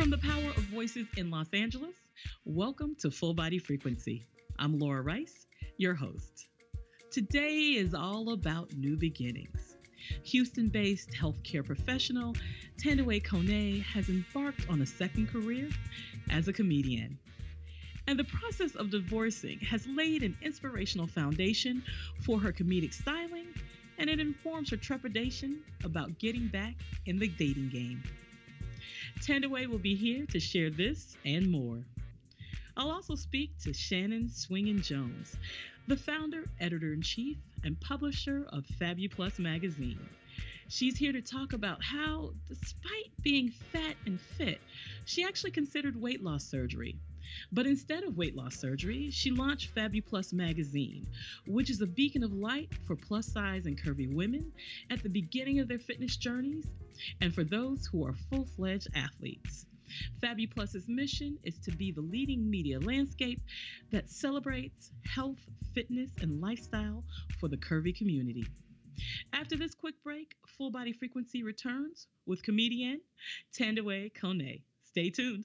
From the power of voices in Los Angeles, welcome to Full Body Frequency. I'm Laura Rice, your host. Today is all about new beginnings. Houston based healthcare professional Thandiwe Kone has embarked on a second career as a comedian. And the process of divorcing has laid an inspirational foundation for her comedic styling, and it informs her trepidation about getting back in the dating game. Thandiwe will be here to share this and more. I'll also speak to Shannon Swingin Jones, the founder, editor in chief, and publisher of Fabuplus magazine. She's here to talk about how, despite being fat and fit, she actually considered weight loss surgery. But instead of weight loss surgery, she launched Fabuplus magazine, which is a beacon of light for plus size and curvy women at the beginning of their fitness journeys and for those who are full fledged athletes. FabuPlus's mission is to be the leading media landscape that celebrates health, fitness, and lifestyle for the curvy community. After this quick break, Full Body Frequency returns with comedian Thandiwe Kone. Stay tuned.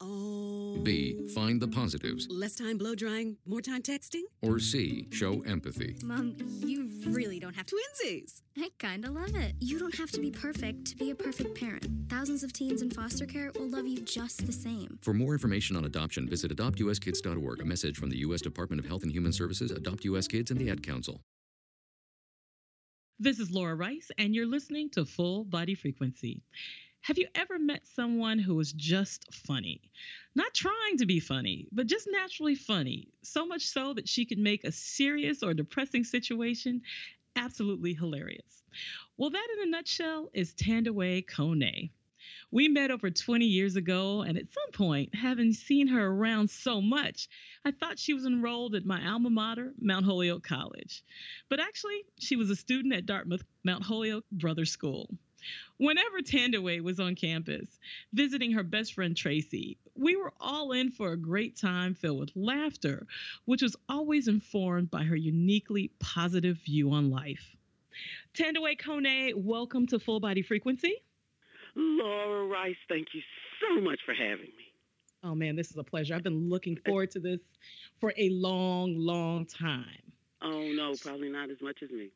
Oh. B. Find the positives? Less time blow drying, more time texting? Or C. Show empathy? Mom, you really don't have to. Twinsies! I kinda love it. You don't have to be perfect to be a perfect parent. Thousands of teens in foster care will love you just the same. For more information on adoption, visit adoptuskids.org. A message from the U.S. Department of Health and Human Services, Adopt U.S. Kids, and the Ad Council. This is Laura Rice, and you're listening to Full Body Frequency. Have you ever met someone who was just funny? Not trying to be funny, but just naturally funny. So much so that she could make a serious or depressing situation absolutely hilarious. Well, that in a nutshell is Thandiwe Kone. We met over 20 years ago, and at some point, having seen her around so much, I thought she was enrolled at my alma mater, Mount Holyoke College. But actually, she was a student at Dartmouth Mount Holyoke Brothers School. Whenever Thandiwe was on campus, visiting her best friend Tracy, we were all in for a great time filled with laughter, which was always informed by her uniquely positive view on life. Thandiwe Kone, welcome to Full Body Frequency. Laura Rice, thank you so much for having me. Oh man, this is a pleasure. I've been looking forward to this for a long, long time. Oh no, probably not as much as me.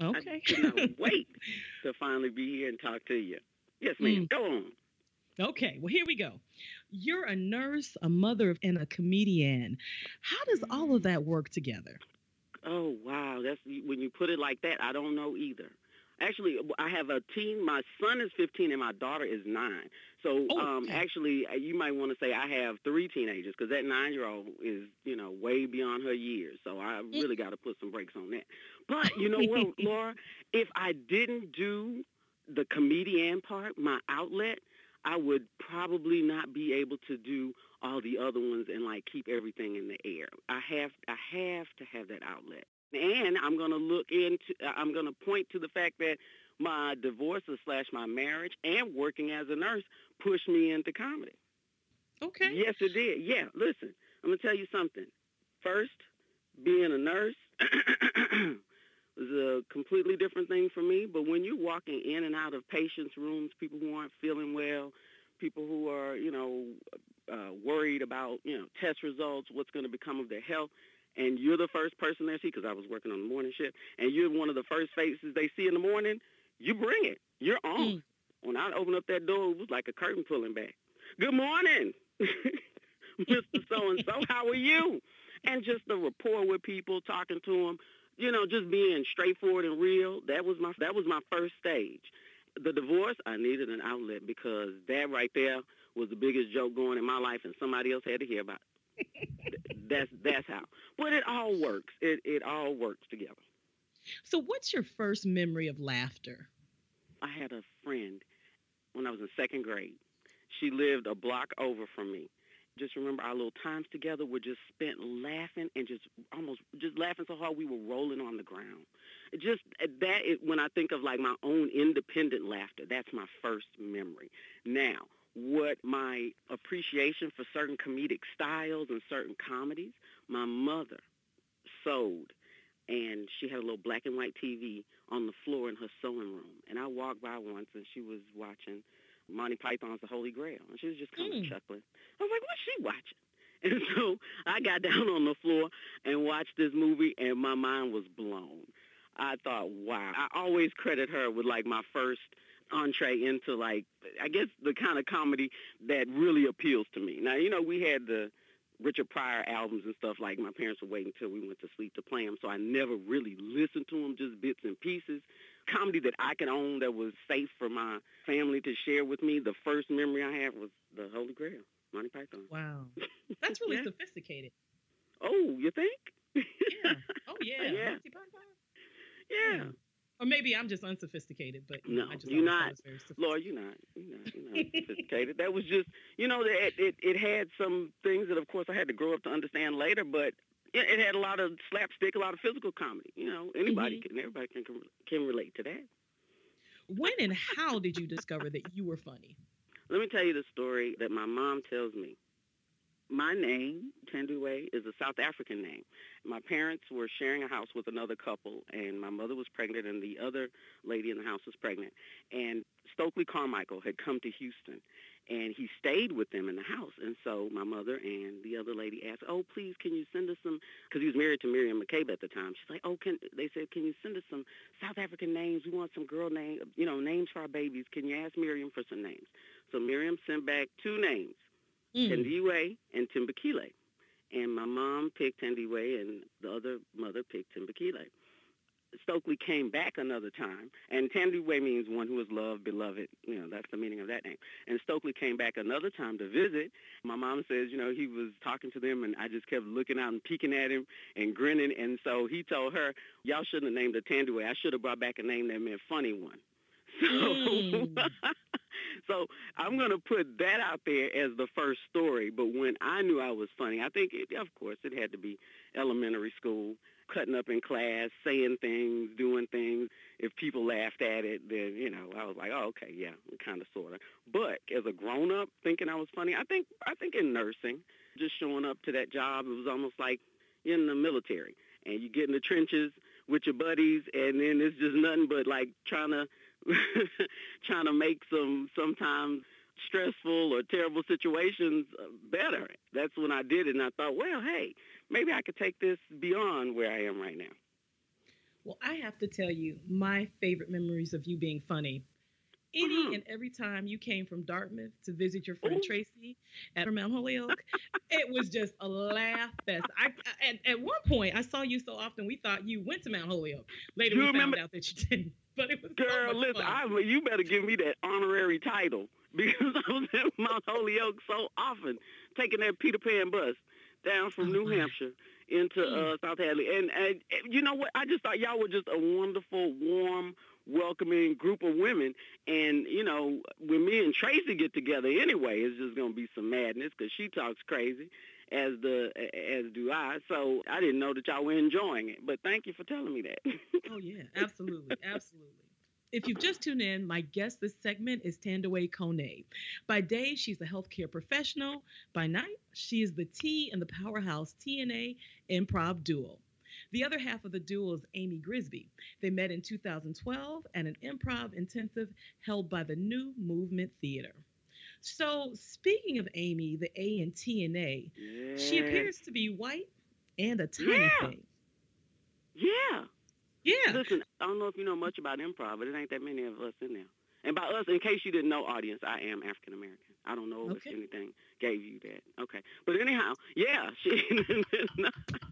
Okay. I cannot wait to finally be here and talk to you. Yes, ma'am. Mm. Go on. Okay, well, here we go. You're a nurse, a mother, and a comedian. How does all of that work together? Oh wow, that's when you put it like that. I don't know either. Actually, I have a teen. My son is 15 and my daughter is nine. So, Oh, um, okay. actually, uh, you might want to say I have three teenagers because that nine-year-old is, you know, way beyond her years. So I really got to put some brakes on that. But you know what, Laura? If I didn't do the comedian part, my outlet, I would probably not be able to do all the other ones and like keep everything in the air. I have I have to have that outlet. And I'm going to look into I'm going to point to the fact that my divorce slash my marriage and working as a nurse pushed me into comedy. Okay. Yes, it did. Yeah, listen, I'm going to tell you something. First, being a nurse was a completely different thing for me. But when you're walking in and out of patients' rooms, people who aren't feeling well, people who are, you know, uh, worried about, you know, test results, what's going to become of their health, and you're the first person they see, because I was working on the morning shift, and you're one of the first faces they see in the morning, you bring it. You're on. Mm. When I opened up that door, it was like a curtain pulling back. Good morning, Mr. So-and-so. How are you? And just the rapport with people, talking to them, you know, just being straightforward and real. That was my that was my first stage. The divorce, I needed an outlet because that right there was the biggest joke going in my life, and somebody else had to hear about. It. that's that's how. But it all works. It it all works together. So, what's your first memory of laughter? I had a friend when I was in second grade. She lived a block over from me. Just remember our little times together were just spent laughing and just almost just laughing so hard we were rolling on the ground. Just that is, when I think of like my own independent laughter, that's my first memory. Now, what my appreciation for certain comedic styles and certain comedies, my mother sewed and she had a little black and white TV on the floor in her sewing room. And I walked by once, and she was watching Monty Python's The Holy Grail, and she was just kind of Mm. chuckling. I was like, "What's she watching?" And so I got down on the floor and watched this movie, and my mind was blown. I thought, wow. I always credit her with like my first entree into like, I guess the kind of comedy that really appeals to me. Now, you know, we had the Richard Pryor albums and stuff like my parents would wait until we went to sleep to play them, so I never really listened to them, just bits and pieces. Comedy that I could own that was safe for my family to share with me. The first memory I had was The Holy Grail, Monty Python. Wow. That's really Yeah. sophisticated. Oh, you think? Yeah. Oh yeah. Yeah. Monty Python. yeah. Or maybe I'm just unsophisticated, but you know, No, I just you're not. it was very sophisticated. Lord, you're not. You're not. You're not sophisticated. That was just, you know, it, it it had some things that, of course, I had to grow up to understand later. But it, it had a lot of slapstick, a lot of physical comedy. You know, anybody Mm-hmm. can, everybody can can relate to that. When and how did you discover that you were funny? Let me tell you the story that my mom tells me. My name, Thandiwe, is a South African name. My parents were sharing a house with another couple, and my mother was pregnant, and the other lady in the house was pregnant. And Stokely Carmichael had come to Houston, and he stayed with them in the house. And so my mother and the other lady asked, "Oh, please, can you send us some?" Because he was married to Miriam Makeba at the time. She's like, "Oh, can?" They said, "Can you send us some South African names? We want some girl name, you know, names for our babies. Can you ask Miriam for some names?" So Miriam sent back two names, Mm. Thandiwe and Timbakile. And my mom picked Thandiwe and the other mother picked Timbakile. Stokely came back another time, and Thandiwe means one who is loved, beloved. You know, that's the meaning of that name. And Stokely came back another time to visit. My mom says, you know, he was talking to them, and I just kept looking out and peeking at him and grinning. And so he told her, y'all shouldn't have named her Thandiwe. I should have brought back a name that meant funny one. So, Mm. so I'm going to put that out there as the first story. But when I knew I was funny, I think, it, of course, it had to be elementary school, cutting up in class, saying things, doing things. If people laughed at it, then, you know, I was like, oh, okay, yeah, kind of, sort of. But as a grown-up, thinking I was funny, I think, I think in nursing, just showing up to that job, it was almost like in the military. And you get in the trenches with your buddies, and then it's just nothing but like trying to trying to make some sometimes stressful or terrible situations uh, better. That's when I did it, and I thought, well, hey, maybe I could take this beyond where I am right now. Well, I have to tell you, my favorite memories of you being funny. Any Mhm. and every time you came from Dartmouth to visit your friend Ooh. Tracy at Mount Holyoke, it was just a laugh fest. I, I at, at one point I saw you so often we thought you went to Mount Holyoke. Later You we remember- found out that you didn't. But it was Girl, much listen. I, you better give me that honorary title because I was at Mount Holyoke so often, taking that Peter Pan bus down from Oh, New. Hampshire into Mm. uh, South Hadley. And, and and you know what? I just thought y'all were just a wonderful, warm, welcoming group of women. And you know, when me and Tracy get together anyway, it's just gonna be some madness because she talks crazy. As the as do I, so I didn't know that y'all were enjoying it. But thank you for telling me that. Oh yeah, absolutely, absolutely. If you've just tuned in, my guest this segment is Thandiwe Kone. By day, she's a healthcare professional. By night, she is the T in the powerhouse TNA improv duo. The other half of the duo is Amy Grisby. They met in 2012 at an improv intensive held by the New Movement Theater. So, speaking of Amy, the A in TNA, she appears to be white and a tiny Yeah. thing. Yeah. Yeah. Listen, I don't know if you know much about improv, but it ain't that many of us in there. And by us, in case you didn't know, audience, I am African American. I don't know Okay. if anything gave you that. Okay. But anyhow, yeah, she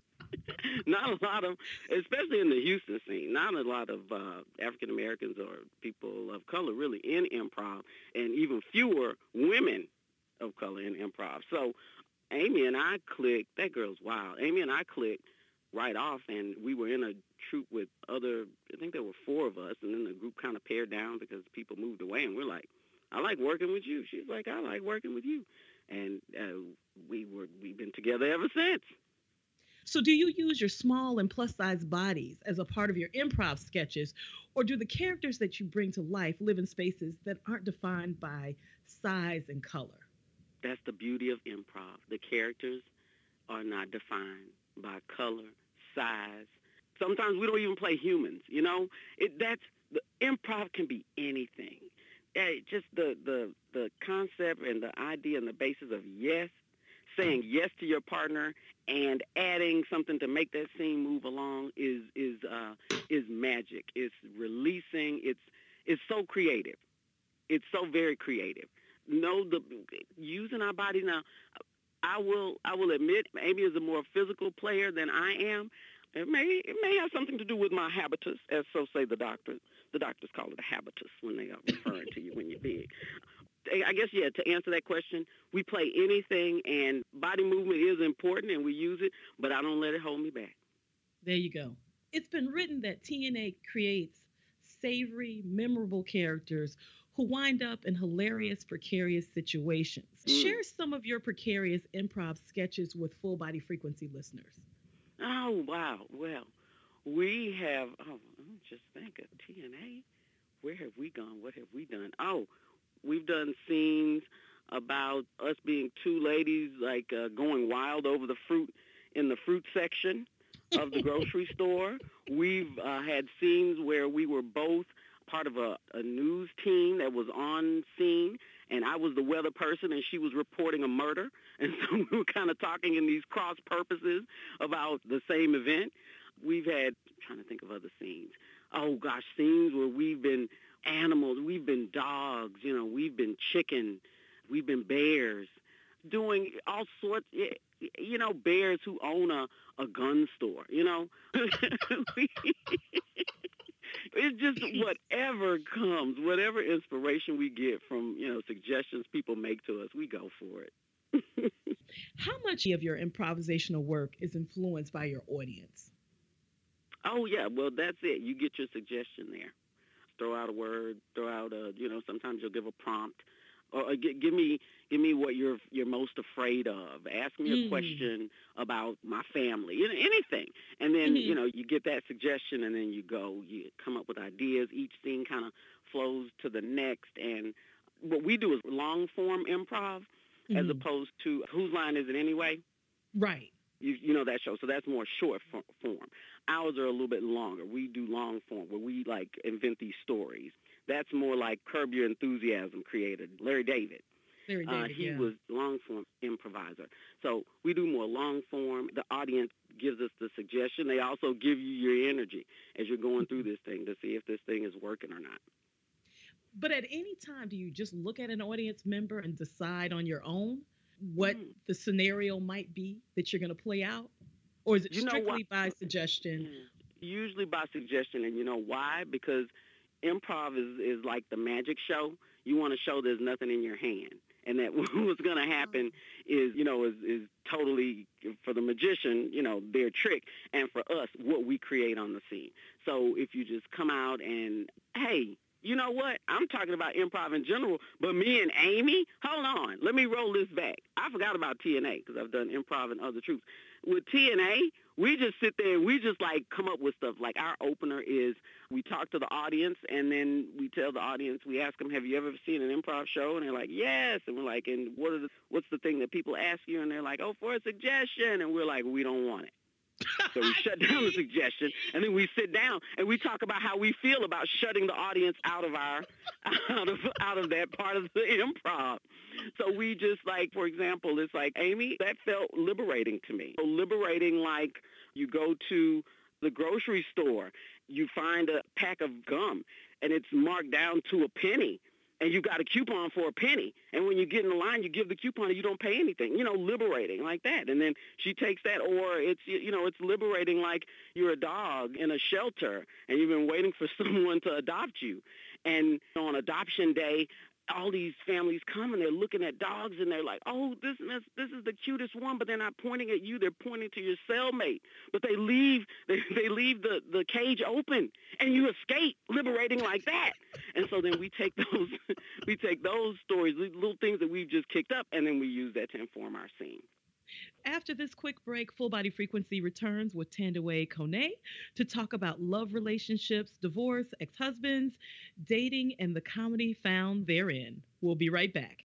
not, a lot of, especially in the Houston scene, not a lot of uh, African Americans or people of color really in improv, and even fewer women of color in improv. So Amy and I clicked. That girl's wild. Amy and I clicked right off, and we were in a troupe with other. I think there were four of us, and then the group kind of pared down because people moved away, and we're like, "I like working with you." She's like, "I like working with you," and uh, we were we've been together ever since. So, do you use your small and plus size bodies as a part of your improv sketches, or do the characters that you bring to life live in spaces that aren't defined by size and color? That's the beauty of improv. The characters are not defined by color, size, Sometimes we don't even play humans. You know, it that's the improv can be anything. Just the the the concept and the idea and the basis of yes, saying yes to your partner and adding something to make that scene move along is is uh, is magic. It's releasing. It's it's so creative. It's so very creative. No, the using our body now. I will I will admit Amy is a more physical player than I am. It may it may have something to do with my habitus, as so say the doctors. The doctors call it a habitus when they are referring to you when you're big. I guess yeah. To answer that question, we play anything, and body movement is important, and we use it, but I don't let it hold me back. There you go. It's been written that TNA creates savory, memorable characters who wind up in hilarious, precarious situations. Mm. Share some of your precarious improv sketches with full body frequency listeners. Oh, wow. Well, we have, oh, just think of TNA. Where have we gone? What have we done? Oh, we've done scenes about us being two ladies like uh, going wild over the fruit in the fruit section of the grocery store. We've uh, had scenes where we were both part of a, a news team that was on scene, and I was the weather person, and she was reporting a murder. And so we were kind of talking in these cross purposes about the same event. We've had, I'm trying to think of other scenes. Oh gosh, scenes where we've been animals, we've been dogs, you know, we've been chicken, we've been bears, doing all sorts, you know, bears who own a, a gun store, you know. it's just whatever comes, whatever inspiration we get from, you know, suggestions people make to us, we go for it. How much of your improvisational work is influenced by your audience? Oh yeah, well that's it. You get your suggestion there. Throw out a word, throw out a, you know, sometimes you'll give a prompt or uh, give me give me what you're you're most afraid of. Ask me mm. a question about my family, you know, anything, and then mm-hmm. you know you get that suggestion, and then you go, you come up with ideas. Each scene kind of flows to the next, and what we do is long form improv, mm-hmm. as opposed to whose line is it anyway? Right. You, you know that show, so that's more short form. Ours are a little bit longer. We do long form, where we like invent these stories. That's more like Curb Your Enthusiasm created Larry David. Larry uh, David, uh, he yeah. was long form improviser. So we do more long form. The audience gives us the suggestion. They also give you your energy as you're going through this thing to see if this thing is working or not. But at any time, do you just look at an audience member and decide on your own what mm. the scenario might be that you're going to play out? Or is it you strictly by suggestion? Mm-hmm. Usually by suggestion. And you know why? Because improv is, is like the magic show. You want to show there's nothing in your hand. And that what's going to happen mm-hmm. is, you know, is, is totally for the magician, you know, their trick, and for us, what we create on the scene. So if you just come out and, hey, you know what? I'm talking about improv in general, but me and Amy, hold on, let me roll this back. I forgot about TNA because I've done improv in other troupes. With TNA, we just sit there and we just like come up with stuff. Like our opener is we talk to the audience and then we tell the audience, we ask them, have you ever seen an improv show? And they're like, yes. And we're like, and what are the, what's the thing that people ask you? And they're like, oh, for a suggestion. And we're like, we don't want it. So we shut down the suggestion, and then we sit down and we talk about how we feel about shutting the audience out of our out of out of that part of the improv. So we just like, for example, it's like Amy, that felt liberating to me. So liberating, like you go to the grocery store, you find a pack of gum, and it's marked down to a penny and you got a coupon for a penny. And when you get in the line, you give the coupon and you don't pay anything. You know, liberating like that. And then she takes that, or it's you know, it's liberating like you're a dog in a shelter and you've been waiting for someone to adopt you. And on adoption day, all these families come and they're looking at dogs and they're like, oh, this is, this is the cutest one, but they're not pointing at you. They're pointing to your cellmate. But they leave they, they leave the, the cage open and you escape, liberating like that. And so then we take those we take those stories, little things that we've just kicked up, and then we use that to inform our scene. After this quick break, Full Body Frequency returns with Thandiwe Kone to talk about love relationships, divorce, ex husbands, dating, and the comedy found therein. We'll be right back.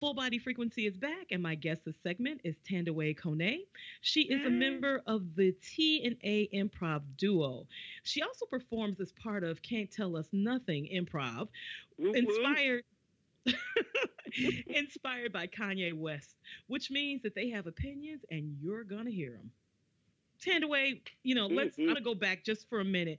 Full Body Frequency is back, and my guest this segment is Thandiwe Kone. She is a member of the T and A Improv Duo. She also performs as part of Can't Tell Us Nothing Improv, inspired. inspired by Kanye West, which means that they have opinions and you're gonna hear them. Thandiwe, you know, let's mm-hmm. I'm gonna go back just for a minute.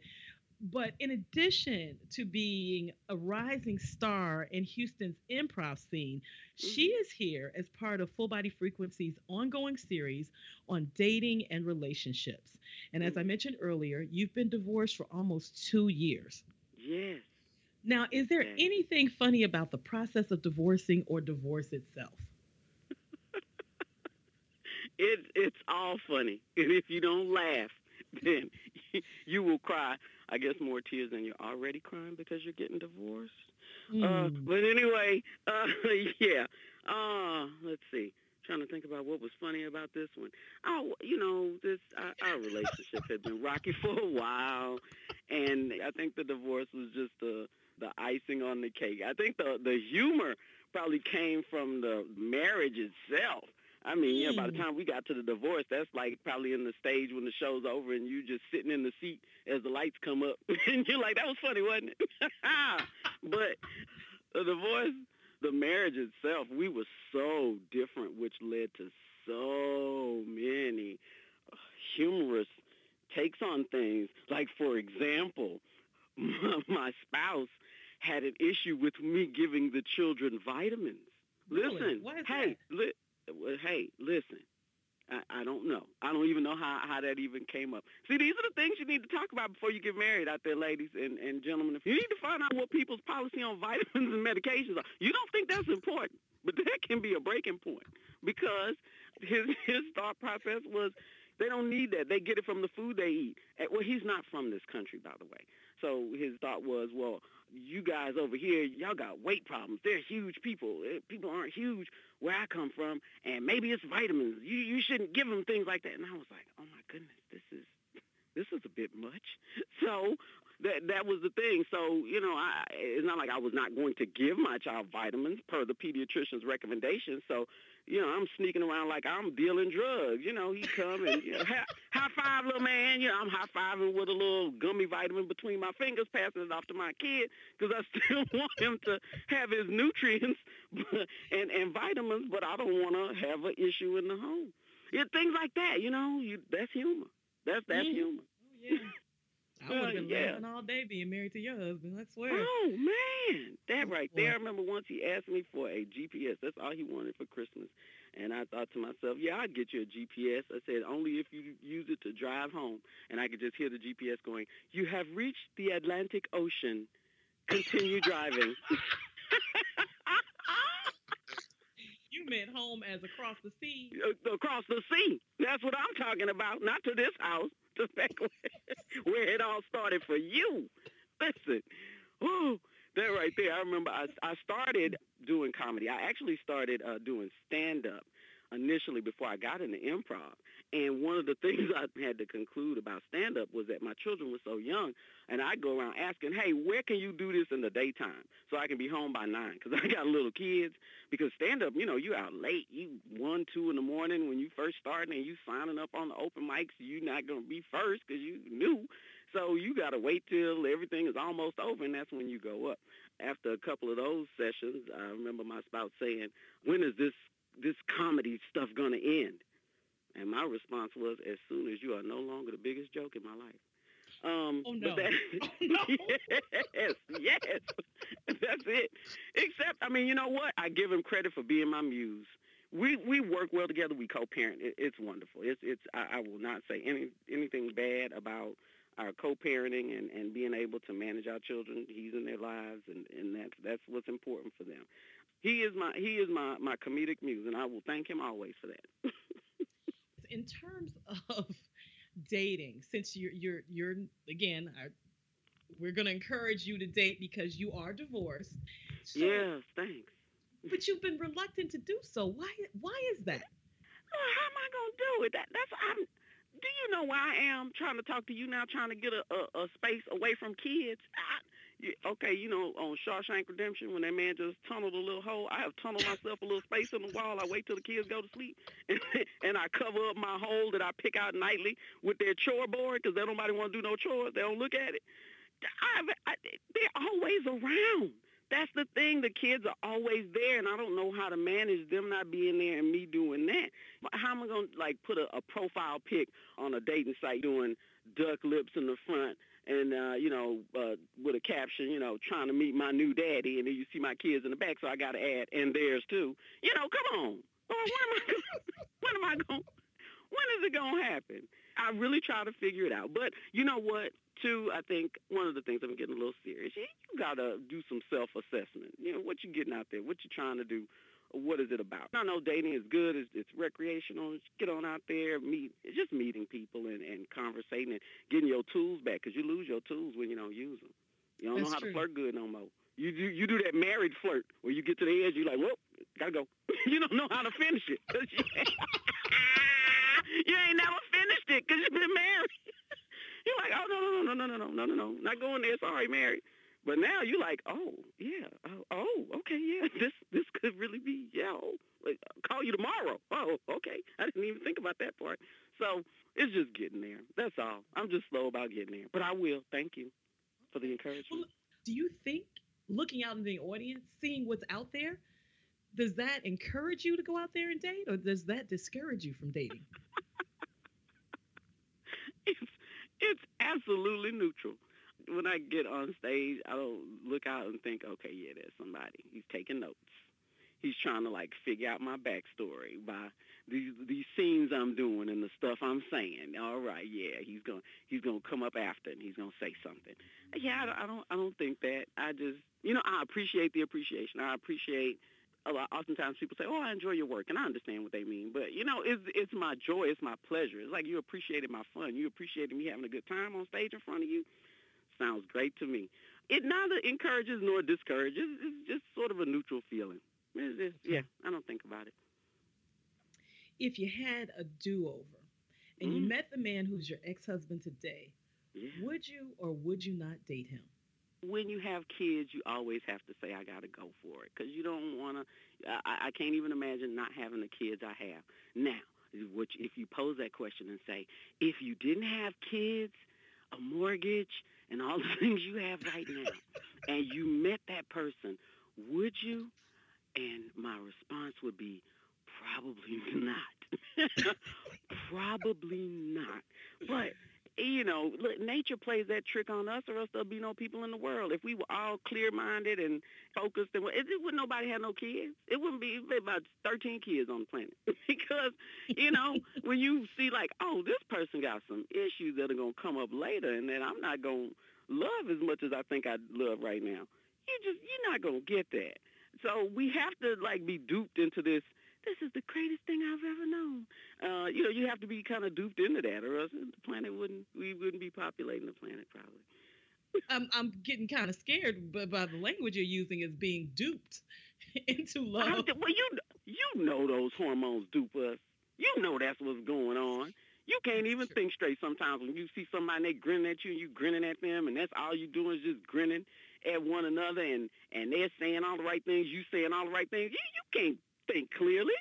But in addition to being a rising star in Houston's improv scene, she mm-hmm. is here as part of Full Body Frequency's ongoing series on dating and relationships. And as I mm. mentioned earlier, you've been divorced for almost two years. Yes. Now, is there Yes. anything funny about the process of divorcing or divorce itself? It, it's all funny. And if you don't laugh, then you will cry, I guess, more tears than you're already crying because you're getting divorced. Uh, Hmm. but anyway, uh, yeah. Uh, let's see. Trying to think about what was funny about this one. Oh, you know, this our, our relationship had been rocky for a while, and I think the divorce was just the the icing on the cake. I think the the humor probably came from the marriage itself. I mean, yeah, by the Hmm. time we got to the divorce, that's like probably in the stage when the show's over and you just sitting in the seat as the lights come up. and you're like, that was funny, wasn't it? but the divorce, the marriage itself, we were so different, which led to so many uh, humorous takes on things. Like, for example, my spouse had an issue with me giving the children vitamins. Really? Listen, is hey, li- well, hey, listen. I, I don't know. I don't even know how, how that even came up. See, these are the things you need to talk about before you get married out there, ladies and, and gentlemen. If you need to find out what people's policy on vitamins and medications are, you don't think that's important, but that can be a breaking point because his his thought process was they don't need that. They get it from the food they eat. Well, he's not from this country, by the way. So his thought was, well, you guys over here, y'all got weight problems. They're huge people. Eh, People aren't huge where I come from, and maybe it's vitamins. You you shouldn't give them things like that. And I was like, oh my goodness, this is this is a bit much. So that that was the thing. So you know, I it's not like I was not going to give my child vitamins per the pediatrician's recommendation. So you know, I'm sneaking around like I'm dealing drugs. You know, he come and you know, high, high five, little man. You know, I'm high fiving with a little gummy vitamin between my fingers, passing it off to my kid because I still want him to have his nutrients and and vitamins, but I don't want to have an issue in the home. Yeah, things like that. You know, you that's humor. That's that's Yeah. humor. Oh, yeah. I would have been Yeah. laughing all day being married to your husband. I swear. Oh man, that right there. I remember once he asked me for a GPS. That's all he wanted for Christmas, and I thought to myself, yeah, I'd get you a GPS. I said only if you use it to drive home, and I could just hear the GPS going, "You have reached the Atlantic Ocean. Continue driving." You meant home as across the sea. Uh, Across the sea. That's what I'm talking about. Not to this house, back where, it all started for you. Listen, oh, that right there. I remember I, I started doing comedy. I actually started uh, doing stand-up initially before I got into improv. And one of the things I had to conclude about stand-up was that my children were so young, and I'd go around asking, hey, where can you do this in the daytime so I can be home by 9? Because I got little kids. Because stand-up, you know, you out late. You 1, 2 in the morning when you first starting and you signing up on the open mics. You're not going to be first because you new. So you got to wait till everything is almost over, and that's when you go up. After a couple of those sessions, I remember my spouse saying, when is this this comedy stuff going to end? And my response was, as soon as you are no longer the biggest joke in my life. Um, Oh, but no. that- Oh, no. yes, yes, that's it. Except, I mean, you know what? I give him credit for being my muse. We we work well together. We co-parent. It, it's wonderful. It's it's. I, I will not say any anything bad about our co-parenting and, and being able to manage our children. He's in their lives, and, and that's that's what's important for them. He is my he is my my comedic muse, and I will thank him always for that. In terms of dating, since you're you're you're again, I, we're going to encourage you to date because you are divorced. So, yes, thanks. But you've been reluctant to do so. Why why is that? Oh, how am I gonna do it? That that's I'm. Do you know where I am trying to talk to you now, trying to get a, a, a space away from kids? Okay, you know, on Shawshank Redemption, when that man just tunneled a little hole, I have tunneled myself a little space in the wall. I wait till the kids go to sleep, and, and I cover up my hole that I pick out nightly with their chore board because nobody want to do no chores. They don't look at it. I, I, they're always around. That's the thing. The kids are always there, and I don't know how to manage them not being there and me doing that. But How am I to like put a, a profile pic on a dating site doing duck lips in the front and uh, you know, uh, with a caption, you know, trying to meet my new daddy, and then you see my kids in the back, so I got to add and theirs too. You know, come on. Oh, when am I? Gonna, when am I going? When is it gonna happen? I really try to figure it out. But you know what? Too, I think one of the things I'm getting a little serious. You, you gotta do some self-assessment. You know, what you getting out there? What you trying to do? What is it about? I know dating is good. It's, it's recreational. Just get on out there, meet. It's just meeting people and, and conversating and getting your tools back because you lose your tools when you don't use them. You don't That's know how true. to flirt good no more. You do you do that married flirt where you get to the edge, you're like, whoop, gotta go. you don't know how to finish it. you, you ain't never finished it because you've been married. you're like, oh no no no no no no no no no, not going there. Sorry, married. But now you're like, oh yeah, oh, oh okay, yeah, this this could really be yeah. Oh, like, I'll call you tomorrow. Oh, okay, I didn't even think about that part. So it's just getting there. That's all. I'm just slow about getting there, but I will. Thank you for the encouragement. Well, do you think looking out in the audience, seeing what's out there, does that encourage you to go out there and date, or does that discourage you from dating? it's it's absolutely neutral. When I get on stage, I don't look out and think, okay, yeah, there's somebody. He's taking notes. He's trying to like figure out my backstory by these these scenes I'm doing and the stuff I'm saying. All right, yeah, he's gonna he's gonna come up after and he's gonna say something. Yeah, I don't I don't, I don't think that. I just you know I appreciate the appreciation. I appreciate a lot. Oftentimes people say, "Oh, I enjoy your work," and I understand what they mean. But you know, it's it's my joy, it's my pleasure. It's like you appreciated my fun. You appreciated me having a good time on stage in front of you. Sounds great to me. It neither encourages nor discourages. It's just sort of a neutral feeling. Just, yeah, I don't think about it. If you had a do-over and you Mhm. met the man who's your ex-husband today, Yeah. would you or would you not date him? when you have kids, you always have to say, I got to go for it. Because you don't want to, I, I can't even imagine not having the kids I have. Now, which if you pose that question and say, if you didn't have kids, a mortgage, and all the things you have right now, and you met that person, would you? And my response would be, probably not. probably not. But you know, look, nature plays that trick on us, or else there'll be no people in the world. If we were all clear-minded and focused, and it, it wouldn't nobody have no kids. It wouldn't be it'd be about 13 kids on the planet because you know when you see like, oh, this person got some issues that are gonna come up later, and that I'm not gonna love as much as I think I love right now. You just you're not gonna get that. So we have to like be duped into this this is the greatest thing I've ever known. Uh, you know, you have to be kind of duped into that, or else the planet wouldn't. We wouldn't be populating the planet probably. I'm I'm getting kind of scared, but by the language you're using is being duped into love. well, you you know those hormones dupe us. You know that's what's going on. You can't even Sure. think straight sometimes when you see somebody and they grinning at you and you grinning at them, and that's all you doing is just grinning at one another, and and they're saying all the right things, you saying all the right things. You you can't think clearly.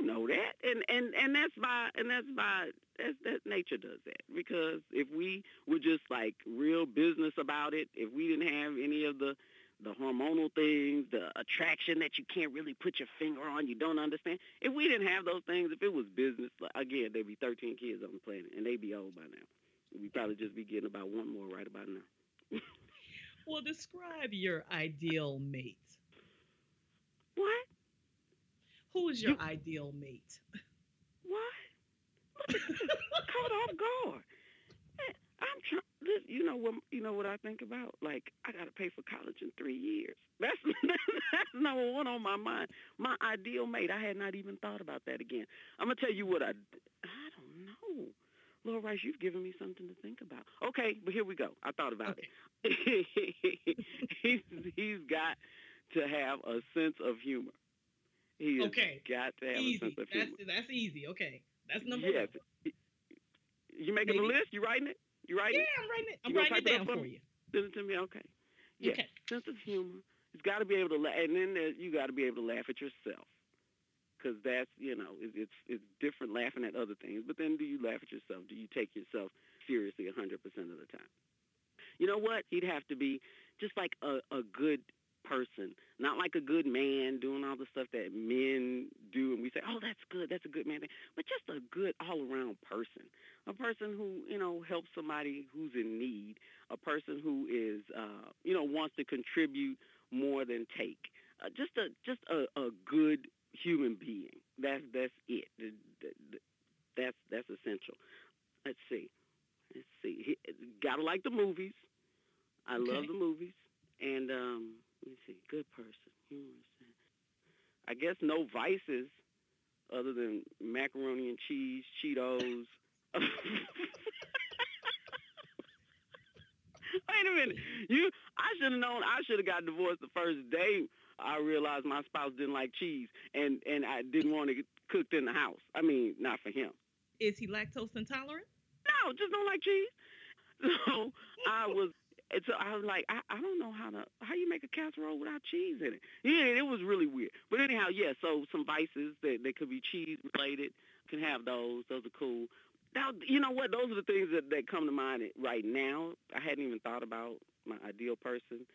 You know that, and and and that's by and that's by that's that nature does that because if we were just like real business about it, if we didn't have any of the the hormonal things, the attraction that you can't really put your finger on, you don't understand. If we didn't have those things, if it was business, like, again, there'd be 13 kids on the planet, and they'd be old by now. We'd probably just be getting about one more right about now. Well, describe your ideal mate. What? Who is your You- ideal mate? What? Caught off guard. I'm trying. you know what you know what I think about? Like I got to pay for college in three years. That's that's number one on my mind. My ideal mate. I had not even thought about that again. I'm gonna tell you what I. I don't know. Laura Rice, you've given me something to think about. Okay, but here we go. I thought about Okay. it. he's he's got to have a sense of humor. He Okay. got to have a Easy. sense of That's humor. that's easy. Okay. That's number yes. one. You making Maybe. a list? You writing it? You writing Yeah, it? I'm writing it. I'm You writing it down for me? you. Send it to me. Okay. Yeah. Okay. Sense of humor. It's got to be able to laugh, and then there, you got to be able to laugh at yourself, because that's you know it, it's it's different laughing at other things. But then, do you laugh at yourself? Do you take yourself seriously 100% of the time? You know what? He'd have to be just like a, a good person, not like a good man doing all the stuff that men do, and we say, "Oh, that's good. That's a good man," but just a good all-around person, a person who you know helps somebody who's in need, a person who is uh, you know wants to contribute more than take, uh, just a just a, a good human being. That's that's it. Th- th- th- That's that's essential. Let's see. Let's see. He, gotta like the movies. I love the movies. And um, let me see. Good person. Humorous. I guess no vices other than macaroni and cheese, Cheetos. Wait a minute. You I should have known I should have got divorced the first day I realized my spouse didn't like cheese and and I didn't want it cooked in the house. I mean, not for him. Is he lactose intolerant? No, just don't like cheese. So I was, and so I was like, I, I don't know how to how you make a casserole without cheese in it. Yeah, it was really weird. But anyhow, yeah. So some vices that that could be cheese related can have those. Those are cool. Now, you know what? Those are the things that, that come to mind right now. I hadn't even thought about my ideal person.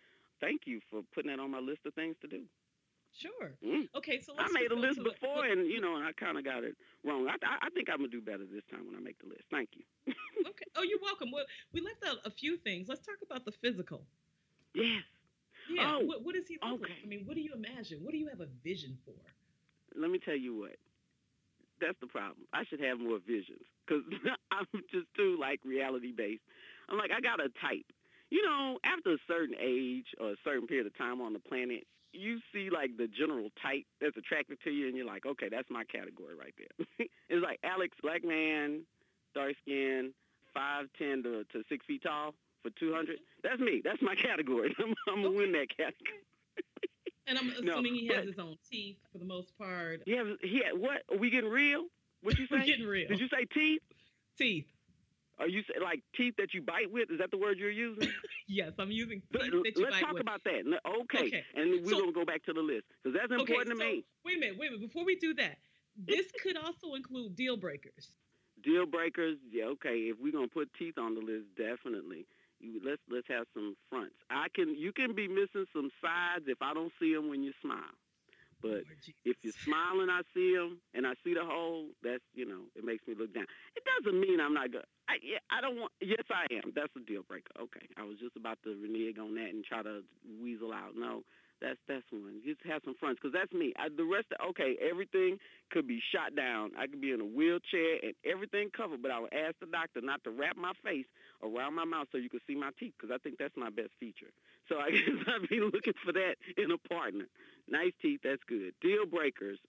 Thank you for putting that on my list of things to do. Sure. Mm. Okay, so I made a list before, and you know, and I kind of got it wrong. I, I, think I'm gonna do better this time when I make the list. Thank you. okay. Oh, you're welcome. Well, we left out a few things. Let's talk about the physical. Yes. Yeah. Oh, what, what does he look like? I mean, what do you imagine? What do you have a vision for? let me tell you what. That's the problem. I should have more visions because I'm just too like reality based. I'm like I got a type. You know, after a certain age or a certain period of time on the planet, you see like the general type that's attracted to you, and you're like, okay, that's my category right there. it's like Alex, black man, dark skin, five ten to, to six feet tall for two hundred. Mm-hmm. That's me. That's my category. I'm, I'm gonna win that category. And I'm No, assuming he has his own teeth for the most part. Yeah, yeah. What are we getting real? What you say? We're getting real. Did you say teeth? teeth? Are you like teeth that you bite with? Is that the word you're using? Yes, I'm using teeth that you Let's bite talk with. about that. Okay, Okay, and we're so- gonna go back to the list because that's important okay, to so, me. Wait a minute, wait a minute. Before we do that, this could also include deal breakers. Deal breakers. Yeah, okay. If we're gonna put teeth on the list, definitely. You, let's let's have some fronts. I can you can be missing some sides if I don't see them when you smile. But if you're smiling, I see them, and I see the hole. That's you know, it makes me look down. It doesn't mean I'm not good. I yeah, I don't want. Yes, I am. That's a deal breaker. Okay, I was just about to renege on that and try to weasel out. No, that's that's one. Just have some fronts because that's me. I, the rest, of, okay, everything could be shot down. I could be in a wheelchair and everything covered, but I would ask the doctor not to wrap my face around my mouth so you can see my teeth because I think that's my best feature. So I guess I'd be looking for that in a partner. Nice teeth, that's good. Deal breakers.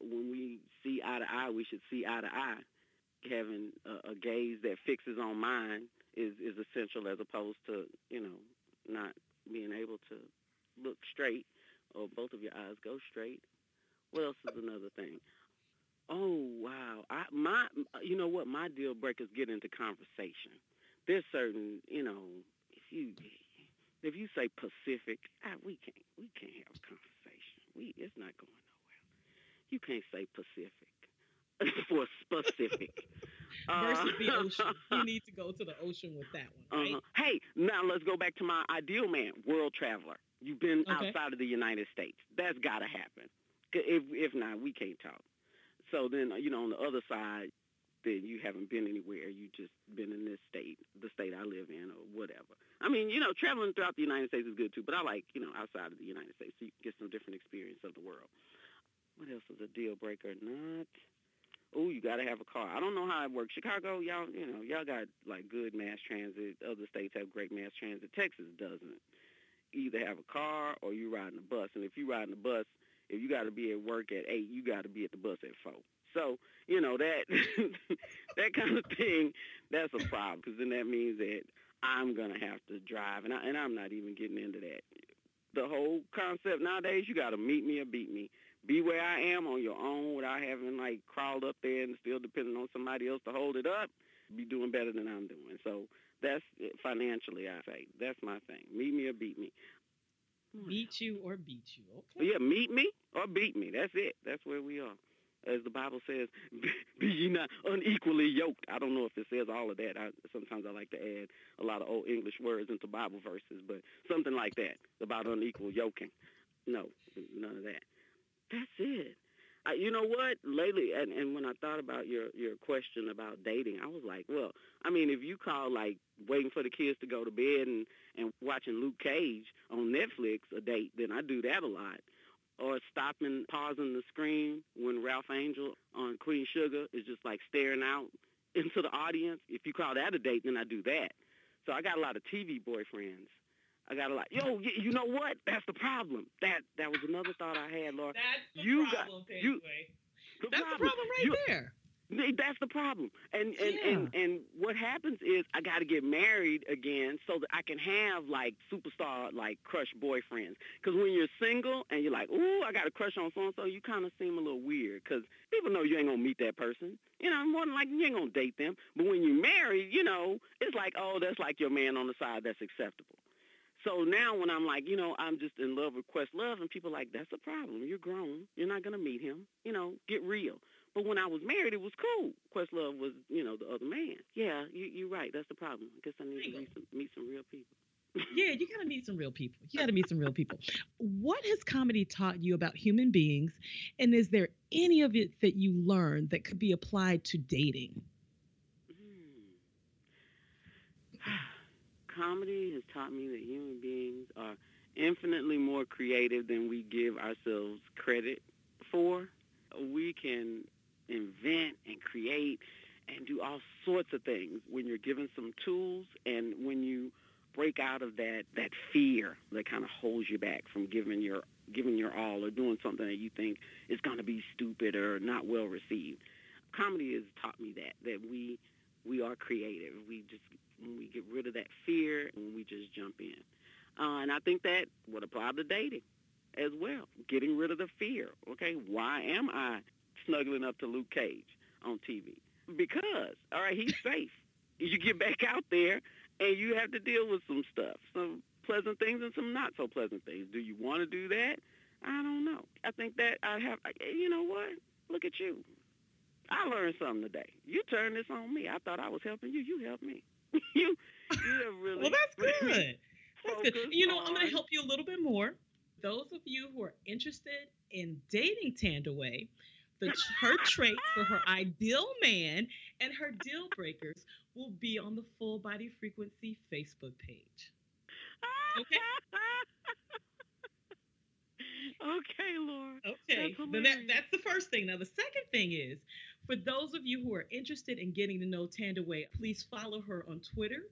When we see eye to eye, we should see eye to eye. Having a, a gaze that fixes on mine is is essential as opposed to you know not being able to look straight or both of your eyes go straight. What else is another thing? Oh wow! I my you know what my deal breakers get into conversation. There's certain you know if you if you say Pacific, ah, we can't we can't have a conversation. We it's not going nowhere. You can't say Pacific for specific. versus the Uh, ocean. You need to go to the ocean with that one, right? uh-huh. Hey, now let's go back to my ideal man, world traveler. You've been Okay. outside of the United States. That's got to happen. If if not, we can't talk. So then, you know, on the other side, then you haven't been anywhere. You just been in this state, the state I live in, or whatever. I mean, you know, traveling throughout the United States is good too, but I like, you know, outside of the United States so you can get some different experience of the world. What else is a deal breaker? Not oh, you got to have a car. I don't know how it works. Chicago, y'all, you know, y'all got like good mass transit. Other states have great mass transit. Texas doesn't. Either have a car or you riding a bus. And if you riding a bus, if you got to be at work at eight, you got to be at the bus at four. So you know that that kind of thing, that's a problem because then that means that I'm gonna have to drive, and I, and I'm not even getting into that. The whole concept nowadays, you got to meet me or beat me be where I am on your own without having like crawled up there and still depending on somebody else to hold it up, be doing better than I'm doing. So that's financially, I say that's my thing. Meet me or beat me. Meet you or beat you. Okay. Yeah, meet me or beat me. That's it. That's where we are. As the Bible says, be ye not unequally yoked. I don't know if it says all of that. I, sometimes I like to add a lot of old English words into Bible verses, but something like that about unequal yoking. No, none of that. That's it. I, you know what? Lately, and, and when I thought about your your question about dating, I was like, well, I mean, if you call like waiting for the kids to go to bed and and watching Luke Cage on Netflix a date, then I do that a lot. Or stopping, pausing the screen when Ralph Angel on Queen Sugar is just like staring out into the audience. If you call that a date, then I do that. So I got a lot of TV boyfriends I got a lot. Yo, you know what? That's the problem. That that was another thought I had, Lord. That's the you problem, got, you, the That's problem. the problem right you, there. That's the problem. And and, yeah. and and what happens is I got to get married again so that I can have like superstar like crush boyfriends. Because when you're single and you're like, ooh, I got a crush on so and so, you kind of seem a little weird because people know you ain't gonna meet that person. You know, more than like you ain't gonna date them. But when you're married, you know, it's like, oh, that's like your man on the side. That's acceptable. So now when I'm like, you know, I'm just in love with Questlove, and people are like, that's a problem. You're grown. You're not going to meet him. You know, get real. But when I was married, it was cool. Questlove was, you know, the other man. Yeah, you, you're right. That's the problem. I guess I need to meet some, meet some real people. yeah, you got to meet some real people. You got to meet some real people. What has comedy taught you about human beings? And is there any of it that you learned that could be applied to dating? comedy has taught me that human beings are infinitely more creative than we give ourselves credit for. We can invent and create and do all sorts of things when you're given some tools and when you break out of that that fear that kind of holds you back from giving your giving your all or doing something that you think is going to be stupid or not well received. Comedy has taught me that that we we are creative. We just when we get rid of that fear and we just jump in. Uh, and I think that would apply to dating as well, getting rid of the fear. Okay, why am I snuggling up to Luke Cage on TV? Because, all right, he's safe. you get back out there and you have to deal with some stuff, some pleasant things and some not so pleasant things. Do you want to do that? I don't know. I think that I have, you know what? Look at you. I learned something today. You turned this on me. I thought I was helping you. You helped me. you, you really. well, that's good. That's good. You know, on... I'm going to help you a little bit more. Those of you who are interested in dating Thandiwe, the her traits for her ideal man and her deal breakers will be on the Full Body Frequency Facebook page. Okay. okay, Laura. Okay. That's, that, that's the first thing. Now, the second thing is for those of you who are interested in getting to know Thandiwe, please follow her on Twitter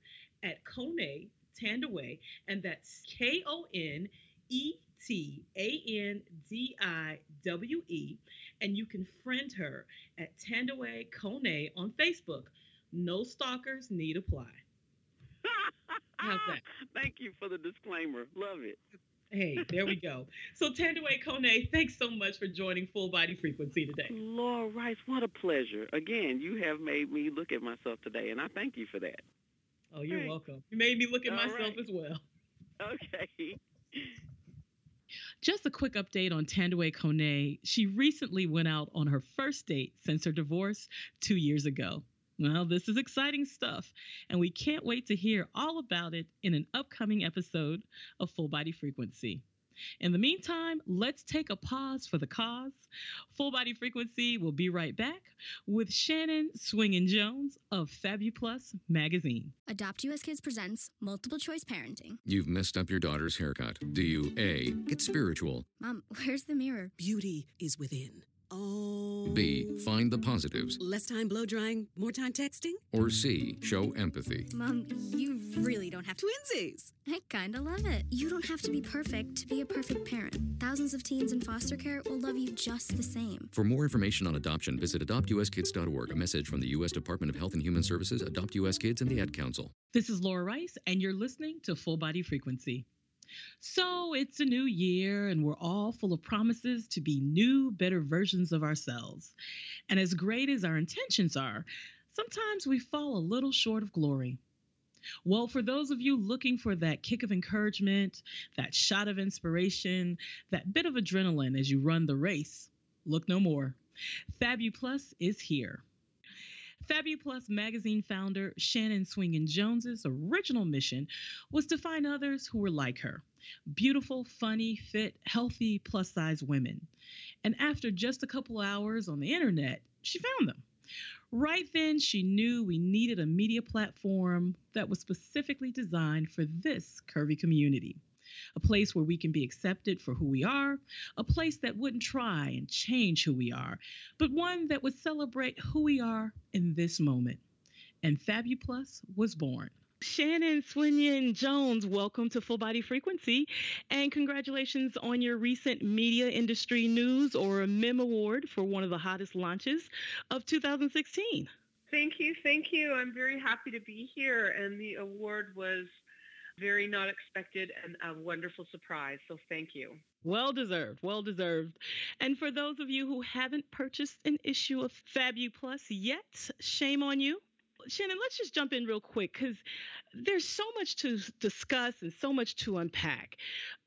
at Kone Thandiwe, and that's K O N E T A N D I W E. And you can friend her at Thandiwe Kone on Facebook. No stalkers need apply. How's that? Thank you for the disclaimer. Love it. Hey, there we go. So Thandiwe Kone, thanks so much for joining Full Body Frequency today. Laura Rice, what a pleasure. Again, you have made me look at myself today, and I thank you for that. Oh, you're hey. welcome. You made me look at All myself right. as well. Okay. Just a quick update on Thandiwe Kone. She recently went out on her first date since her divorce two years ago. Well, this is exciting stuff, and we can't wait to hear all about it in an upcoming episode of Full Body Frequency. In the meantime, let's take a pause for the cause. Full Body Frequency will be right back with Shannon Swingin Jones of FabuPlus magazine. Adopt US Kids presents Multiple Choice Parenting. You've messed up your daughter's haircut. Do you A, get spiritual? Mom, where's the mirror? Beauty is within. Oh. B. Find the positives. Less time blow drying, more time texting? Or C. Show empathy. Mom, you really don't have to. Twinsies! I kinda love it. You don't have to be perfect to be a perfect parent. Thousands of teens in foster care will love you just the same. For more information on adoption, visit adoptuskids.org. A message from the U.S. Department of Health and Human Services, Adopt U.S. Kids, and the Ad Council. This is Laura Rice, and you're listening to Full Body Frequency. So it's a new year, and we're all full of promises to be new, better versions of ourselves. And as great as our intentions are, sometimes we fall a little short of glory. Well, for those of you looking for that kick of encouragement, that shot of inspiration, that bit of adrenaline as you run the race, look no more. Fabu Plus is here. Fabu Plus magazine founder Shannon Swingen Jones's original mission was to find others who were like her beautiful, funny, fit, healthy, plus size women. And after just a couple hours on the internet, she found them. Right then, she knew we needed a media platform that was specifically designed for this curvy community. A place where we can be accepted for who we are, a place that wouldn't try and change who we are, but one that would celebrate who we are in this moment. And Fabu Plus was born. Shannon Swinyon Jones, welcome to Full Body Frequency, and congratulations on your recent Media Industry News or MIM Award for one of the hottest launches of 2016. Thank you, thank you. I'm very happy to be here, and the award was very not expected and a wonderful surprise. So thank you. Well deserved, well deserved. And for those of you who haven't purchased an issue of Fabu Plus yet, shame on you. Shannon, let's just jump in real quick because there's so much to discuss and so much to unpack.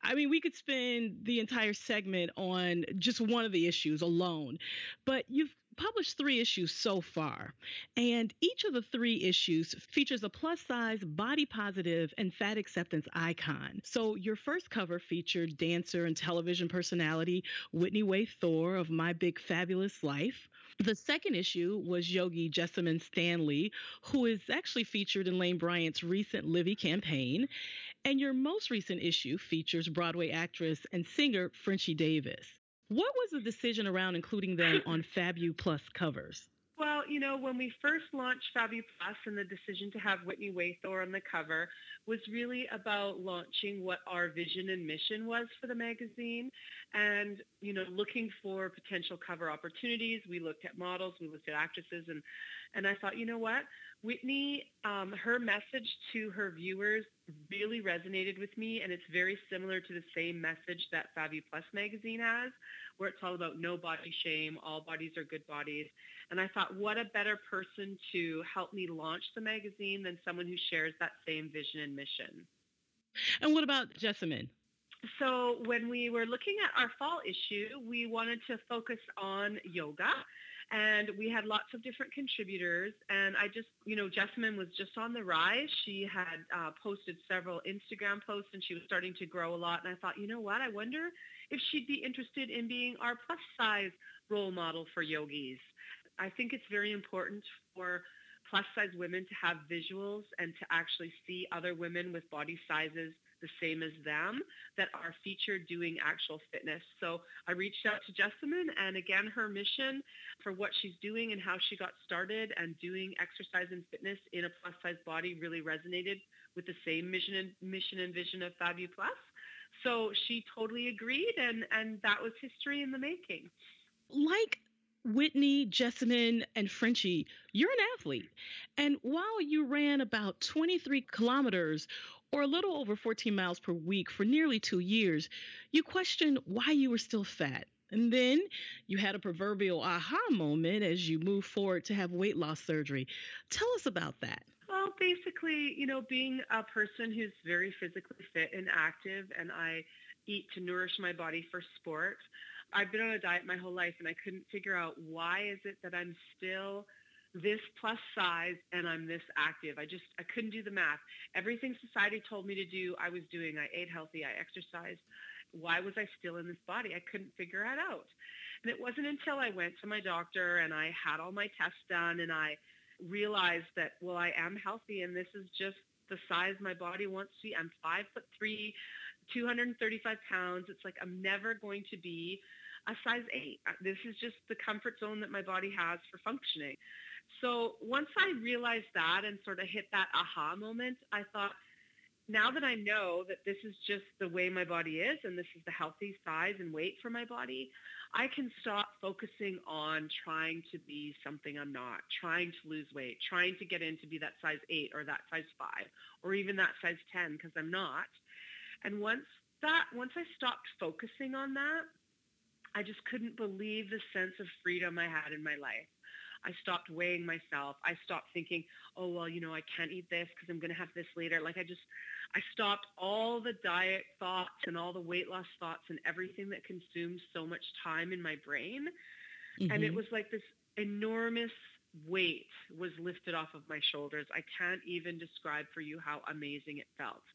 I mean, we could spend the entire segment on just one of the issues alone, but you've published three issues so far, and each of the three issues features a plus size, body positive, and fat acceptance icon. So, your first cover featured dancer and television personality Whitney Way Thore of My Big Fabulous Life. The second issue was Yogi Jessamyn Stanley, who is actually featured in Lane Bryant's recent Livi campaign. And your most recent issue features Broadway actress and singer Frenchie Davis. What was the decision around including them on Fabu Plus covers? Well, you know, when we first launched Fabu Plus and the decision to have Whitney Way Thore on the cover was really about launching what our vision and mission was for the magazine and, you know, looking for potential cover opportunities. We looked at models, we looked at actresses, and, and I thought, you know what? Whitney, um, her message to her viewers really resonated with me, and it's very similar to the same message that Fabu Plus magazine has, where it's all about no body shame, all bodies are good bodies. And I thought, what a better person to help me launch the magazine than someone who shares that same vision and mission. And what about Jessamyn? So when we were looking at our fall issue, we wanted to focus on yoga and we had lots of different contributors. And i just you know jessamyn was just on the rise. She had uh, posted several instagram posts and she was starting to grow a lot. And i thought you know what? I wonder if she'd be interested in being our plus size role model for yogis I think it's very important for plus size women to have visuals and to actually see other women with body sizes the same as them that are featured doing actual fitness. So I reached out to Jessamyn and again her mission for what she's doing and how she got started and doing exercise and fitness in a plus size body really resonated with the same mission and mission and vision of Fabu Plus. So she totally agreed and, and that was history in the making. Like Whitney, Jessamyn, and Frenchie, you're an athlete. And while you ran about 23 kilometers or a little over 14 miles per week for nearly two years, you questioned why you were still fat. And then you had a proverbial aha moment as you moved forward to have weight loss surgery. Tell us about that. Well, basically, you know, being a person who's very physically fit and active, and I eat to nourish my body for sport, I've been on a diet my whole life and I couldn't figure out why is it that I'm still this plus size and I'm this active. I just, I couldn't do the math. Everything society told me to do, I was doing. I ate healthy. I exercised. Why was I still in this body? I couldn't figure it out. And it wasn't until I went to my doctor and I had all my tests done and I realized that, well, I am healthy and this is just the size my body wants to be. I'm five foot three, 235 pounds. It's like I'm never going to be a size eight. Uh, this is just the comfort zone that my body has for functioning. So once I realized that and sort of hit that aha moment, I thought, now that I know that this is just the way my body is and this is the healthy size and weight for my body, I can stop focusing on trying to be something I'm not, trying to lose weight, trying to get in to be that size 8 or that size 5 or even that size 10 because I'm not. And once that once I stopped focusing on that, I just couldn't believe the sense of freedom I had in my life. I stopped weighing myself. I stopped thinking, oh, well, you know, I can't eat this because I'm going to have this later. Like I just, I stopped all the diet thoughts and all the weight loss thoughts and everything that consumes so much time in my brain. Mm-hmm. And it mm-hmm. was like this enormous weight was lifted off of my shoulders. I can't even describe for you how amazing it felt.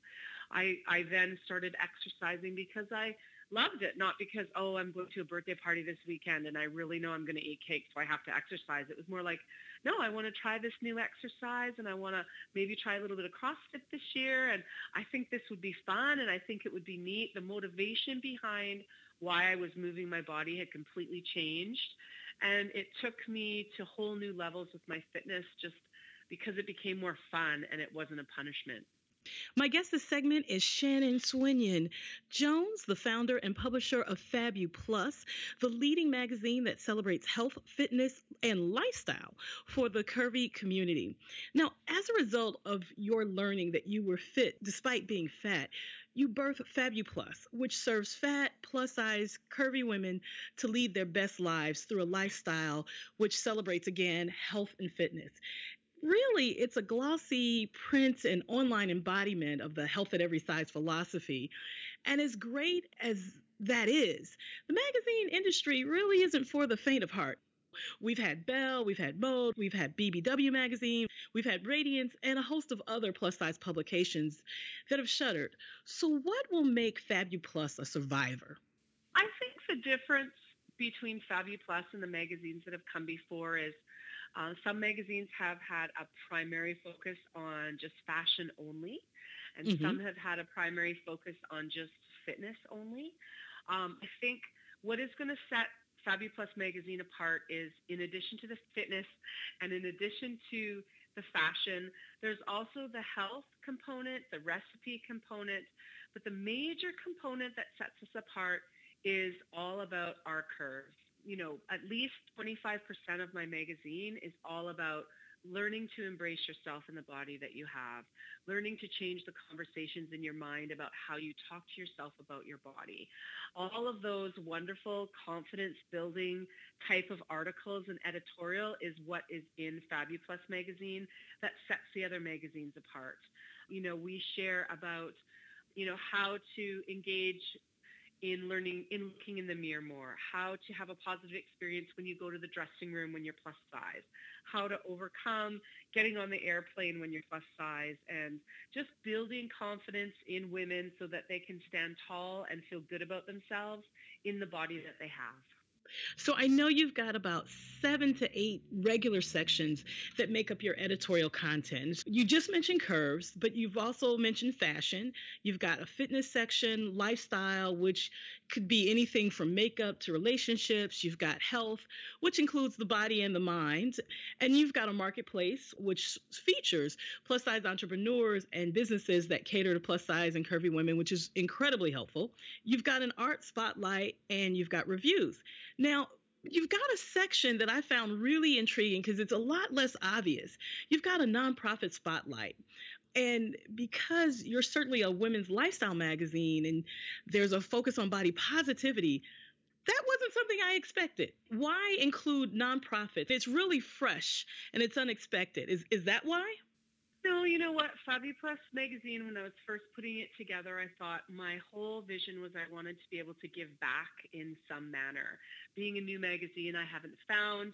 I, I then started exercising because I loved it, not because, oh, I'm going to a birthday party this weekend and I really know I'm going to eat cake, so I have to exercise. It was more like, no, I want to try this new exercise and I want to maybe try a little bit of CrossFit this year. And I think this would be fun and I think it would be neat. The motivation behind why I was moving my body had completely changed. And it took me to whole new levels with my fitness just because it became more fun and it wasn't a punishment. My guest this segment is Shannon Swinyon Jones, the founder and publisher of Fabu Plus, the leading magazine that celebrates health, fitness, and lifestyle for the curvy community. Now, as a result of your learning that you were fit despite being fat, you birthed Fabu Plus, which serves fat, plus size, curvy women to lead their best lives through a lifestyle which celebrates again health and fitness really it's a glossy print and online embodiment of the health at every size philosophy. And as great as that is, the magazine industry really isn't for the faint of heart. We've had Belle, we've had Mode, we've had BBW magazine, we've had Radiance, and a host of other plus size publications that have shuttered. So, what will make Fabu Plus a survivor? I think the difference between Fabu Plus and the magazines that have come before is uh, some magazines have had a primary focus on just fashion only, and mm-hmm. some have had a primary focus on just fitness only. Um, I think what is going to set Fabu Plus magazine apart is in addition to the fitness and in addition to the fashion, there's also the health component, the recipe component, but the major component that sets us apart is all about our curves you know, at least 25% of my magazine is all about learning to embrace yourself and the body that you have, learning to change the conversations in your mind about how you talk to yourself about your body. All of those wonderful confidence building type of articles and editorial is what is in Fabu Plus magazine that sets the other magazines apart. You know, we share about, you know, how to engage in learning, in looking in the mirror more, how to have a positive experience when you go to the dressing room when you're plus size, how to overcome getting on the airplane when you're plus size, and just building confidence in women so that they can stand tall and feel good about themselves in the body that they have. So I know you've got about seven to eight regular sections that make up your editorial content. You just mentioned curves, but you've also mentioned fashion. You've got a fitness section, lifestyle, which could be anything from makeup to relationships. You've got health, which includes the body and the mind. And you've got a marketplace, which features plus size entrepreneurs and businesses that cater to plus size and curvy women, which is incredibly helpful. You've got an art spotlight and you've got reviews. Now, you've got a section that I found really intriguing because it's a lot less obvious. You've got a nonprofit spotlight. And because you're certainly a women's lifestyle magazine and there's a focus on body positivity, that wasn't something I expected. Why include nonprofits? It's really fresh and it's unexpected. Is is that why? No, you know what? Fabu Plus magazine, when I was first putting it together, I thought my whole vision was I wanted to be able to give back in some manner. Being a new magazine, I haven't found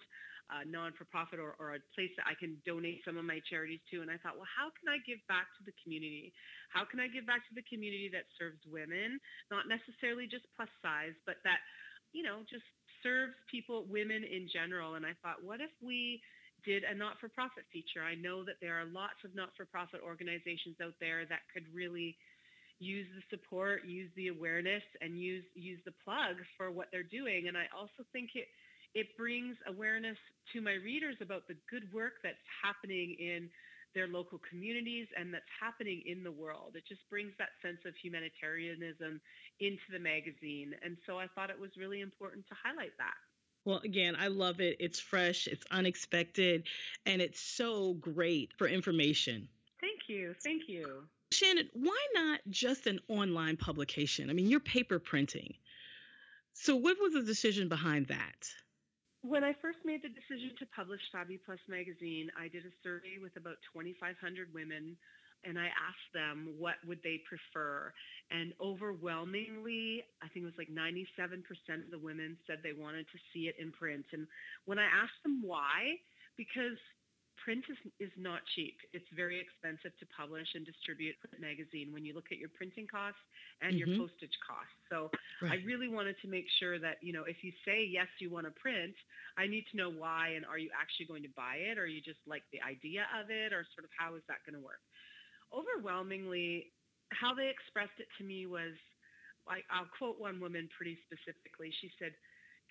a non-for-profit or, or a place that I can donate some of my charities to. And I thought, well, how can I give back to the community? How can I give back to the community that serves women, not necessarily just plus size, but that, you know, just serves people, women in general. And I thought, what if we did a not-for-profit feature. I know that there are lots of not-for-profit organizations out there that could really use the support, use the awareness, and use use the plug for what they're doing. And I also think it it brings awareness to my readers about the good work that's happening in their local communities and that's happening in the world. It just brings that sense of humanitarianism into the magazine. And so I thought it was really important to highlight that. Well, again, I love it. It's fresh, it's unexpected, and it's so great for information. Thank you. Thank you. Shannon, why not just an online publication? I mean, you're paper printing. So, what was the decision behind that? When I first made the decision to publish Fabu Plus magazine, I did a survey with about 2,500 women and I asked them what would they prefer. And overwhelmingly, I think it was like 97% of the women said they wanted to see it in print. And when I asked them why, because print is, is not cheap. It's very expensive to publish and distribute a magazine when you look at your printing costs and mm-hmm. your postage costs. So right. I really wanted to make sure that, you know, if you say, yes, you want to print, I need to know why and are you actually going to buy it or you just like the idea of it or sort of how is that going to work? Overwhelmingly, how they expressed it to me was, I, I'll quote one woman pretty specifically. She said,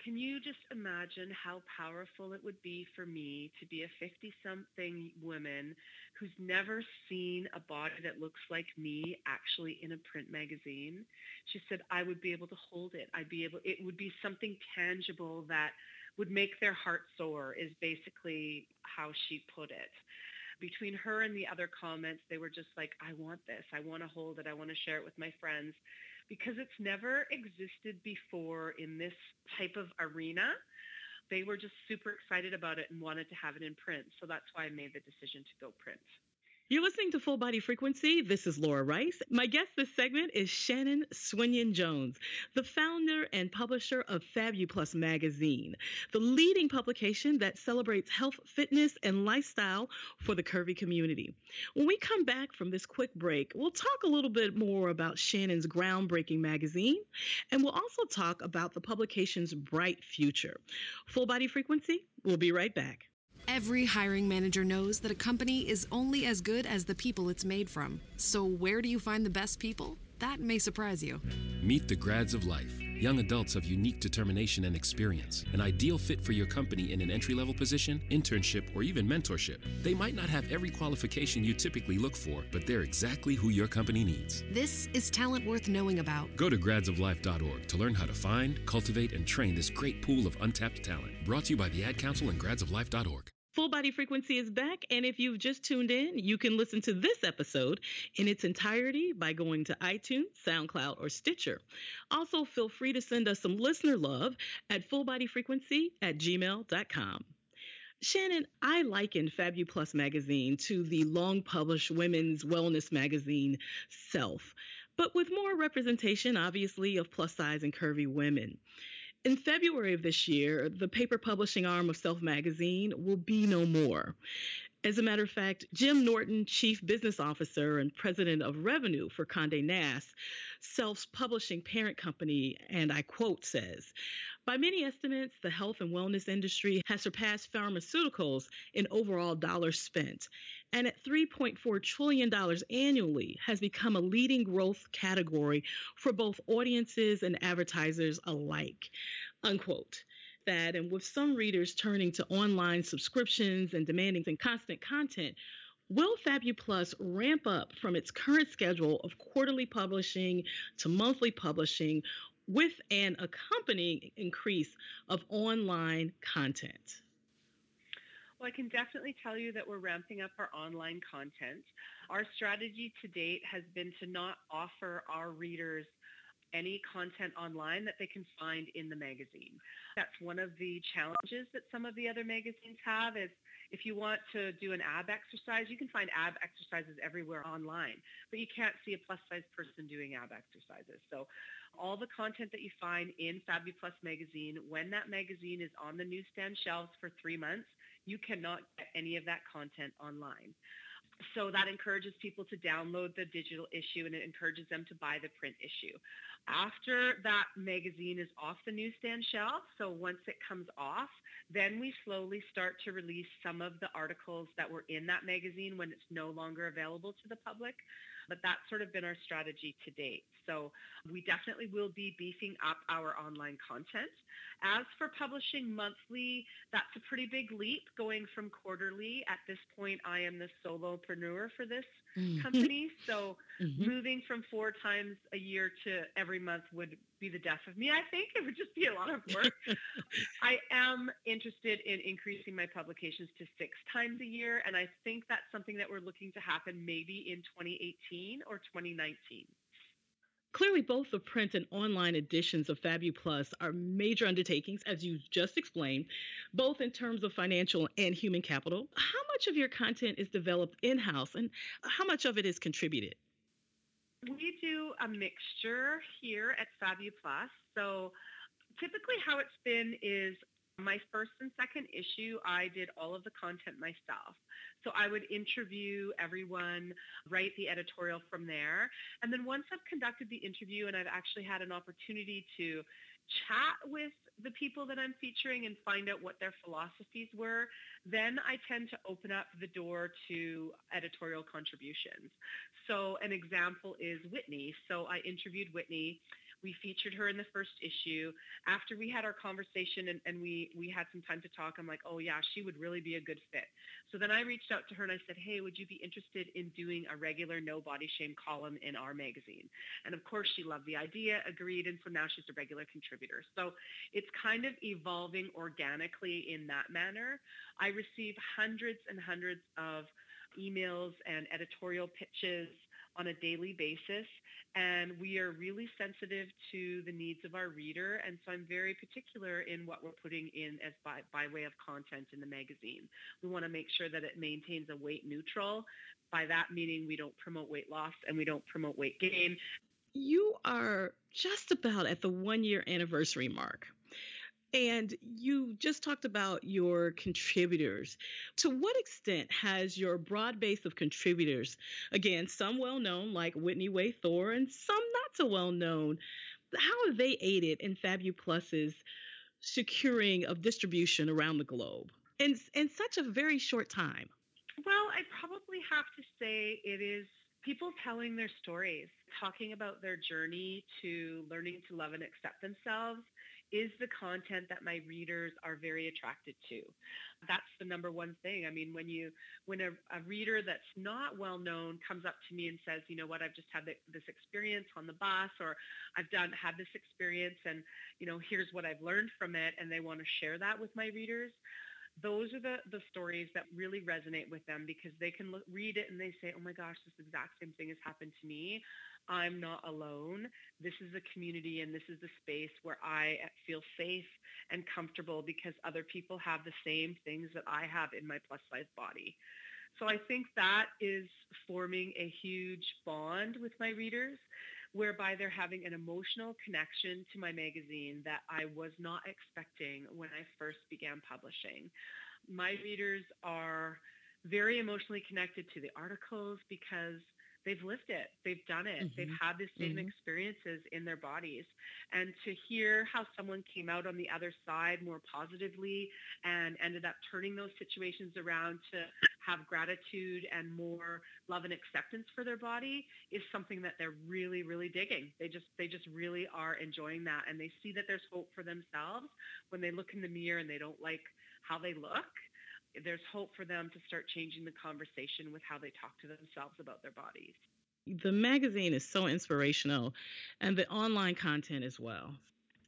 can you just imagine how powerful it would be for me to be a 50-something woman who's never seen a body that looks like me actually in a print magazine? She said, I would be able to hold it. I'd be able, it would be something tangible that would make their heart soar is basically how she put it between her and the other comments, they were just like, I want this. I want to hold it. I want to share it with my friends because it's never existed before in this type of arena. They were just super excited about it and wanted to have it in print. So that's why I made the decision to go print. You're listening to Full Body Frequency. This is Laura Rice. My guest this segment is Shannon Swinyon Jones, the founder and publisher of Fabu Plus magazine, the leading publication that celebrates health, fitness, and lifestyle for the curvy community. When we come back from this quick break, we'll talk a little bit more about Shannon's groundbreaking magazine, and we'll also talk about the publication's bright future. Full Body Frequency, we'll be right back. Every hiring manager knows that a company is only as good as the people it's made from. So, where do you find the best people? That may surprise you. Meet the grads of life. Young adults of unique determination and experience. An ideal fit for your company in an entry level position, internship, or even mentorship. They might not have every qualification you typically look for, but they're exactly who your company needs. This is talent worth knowing about. Go to gradsoflife.org to learn how to find, cultivate, and train this great pool of untapped talent. Brought to you by the Ad Council and gradsoflife.org. Full Body Frequency is back, and if you've just tuned in, you can listen to this episode in its entirety by going to iTunes, SoundCloud, or Stitcher. Also, feel free to send us some listener love at fullbodyfrequency at gmail.com. Shannon, I liken Fabu Plus magazine to the long published women's wellness magazine Self, but with more representation, obviously, of plus size and curvy women. In February of this year, the paper publishing arm of Self Magazine will be no more. As a matter of fact, Jim Norton, Chief Business Officer and President of Revenue for Conde Nast, Self's publishing parent company, and I quote, says, by many estimates, the health and wellness industry has surpassed pharmaceuticals in overall dollars spent, and at $3.4 trillion annually has become a leading growth category for both audiences and advertisers alike. Unquote that, and with some readers turning to online subscriptions and demanding constant content, will Fabu Plus ramp up from its current schedule of quarterly publishing to monthly publishing with an accompanying increase of online content? Well, I can definitely tell you that we're ramping up our online content. Our strategy to date has been to not offer our readers any content online that they can find in the magazine. That's one of the challenges that some of the other magazines have is if you want to do an ab exercise, you can find ab exercises everywhere online, but you can't see a plus size person doing ab exercises. So all the content that you find in Fabu Plus magazine, when that magazine is on the newsstand shelves for three months, you cannot get any of that content online so that encourages people to download the digital issue and it encourages them to buy the print issue. After that magazine is off the newsstand shelf, so once it comes off, then we slowly start to release some of the articles that were in that magazine when it's no longer available to the public. But that's sort of been our strategy to date. So we definitely will be beefing up our online content. As for publishing monthly, that's a pretty big leap going from quarterly. At this point, I am the solopreneur for this mm-hmm. company. So mm-hmm. moving from four times a year to every month would be the death of me. I think it would just be a lot of work. I am interested in increasing my publications to six times a year. And I think that's something that we're looking to happen maybe in 2018 or 2019. Clearly, both the print and online editions of Fabu Plus are major undertakings, as you just explained, both in terms of financial and human capital. How much of your content is developed in house and how much of it is contributed? We do a mixture here at Fabu Plus. So typically, how it's been is my first and second issue, I did all of the content myself. So I would interview everyone, write the editorial from there. And then once I've conducted the interview and I've actually had an opportunity to chat with the people that I'm featuring and find out what their philosophies were, then I tend to open up the door to editorial contributions. So an example is Whitney. So I interviewed Whitney we featured her in the first issue. After we had our conversation and, and we, we had some time to talk, I'm like, oh yeah, she would really be a good fit. So then I reached out to her and I said, hey, would you be interested in doing a regular no body shame column in our magazine? And of course she loved the idea, agreed, and so now she's a regular contributor. So it's kind of evolving organically in that manner. I receive hundreds and hundreds of emails and editorial pitches on a daily basis. And we are really sensitive to the needs of our reader. And so I'm very particular in what we're putting in as by, by way of content in the magazine. We want to make sure that it maintains a weight neutral. By that meaning we don't promote weight loss and we don't promote weight gain. You are just about at the one year anniversary mark. And you just talked about your contributors. To what extent has your broad base of contributors, again, some well known like Whitney Way Thore and some not so well known, how have they aided in Fabu Plus's securing of distribution around the globe in, in such a very short time? Well, I probably have to say it is people telling their stories, talking about their journey to learning to love and accept themselves is the content that my readers are very attracted to. That's the number one thing. I mean, when you when a, a reader that's not well known comes up to me and says, you know what, I've just had the, this experience on the bus, or I've done had this experience, and you know, here's what I've learned from it, and they want to share that with my readers those are the, the stories that really resonate with them because they can look, read it and they say, oh my gosh, this exact same thing has happened to me. I'm not alone. This is a community and this is the space where I uh, feel safe and comfortable because other people have the same things that I have in my plus size body. So I think that is forming a huge bond with my readers whereby they're having an emotional connection to my magazine that I was not expecting when I first began publishing. My readers are very emotionally connected to the articles because they've lived it, they've done it, mm-hmm. they've had the same mm-hmm. experiences in their bodies. And to hear how someone came out on the other side more positively and ended up turning those situations around to have gratitude and more love and acceptance for their body is something that they're really, really digging. They just they just really are enjoying that and they see that there's hope for themselves when they look in the mirror and they don't like how they look there's hope for them to start changing the conversation with how they talk to themselves about their bodies. The magazine is so inspirational and the online content as well.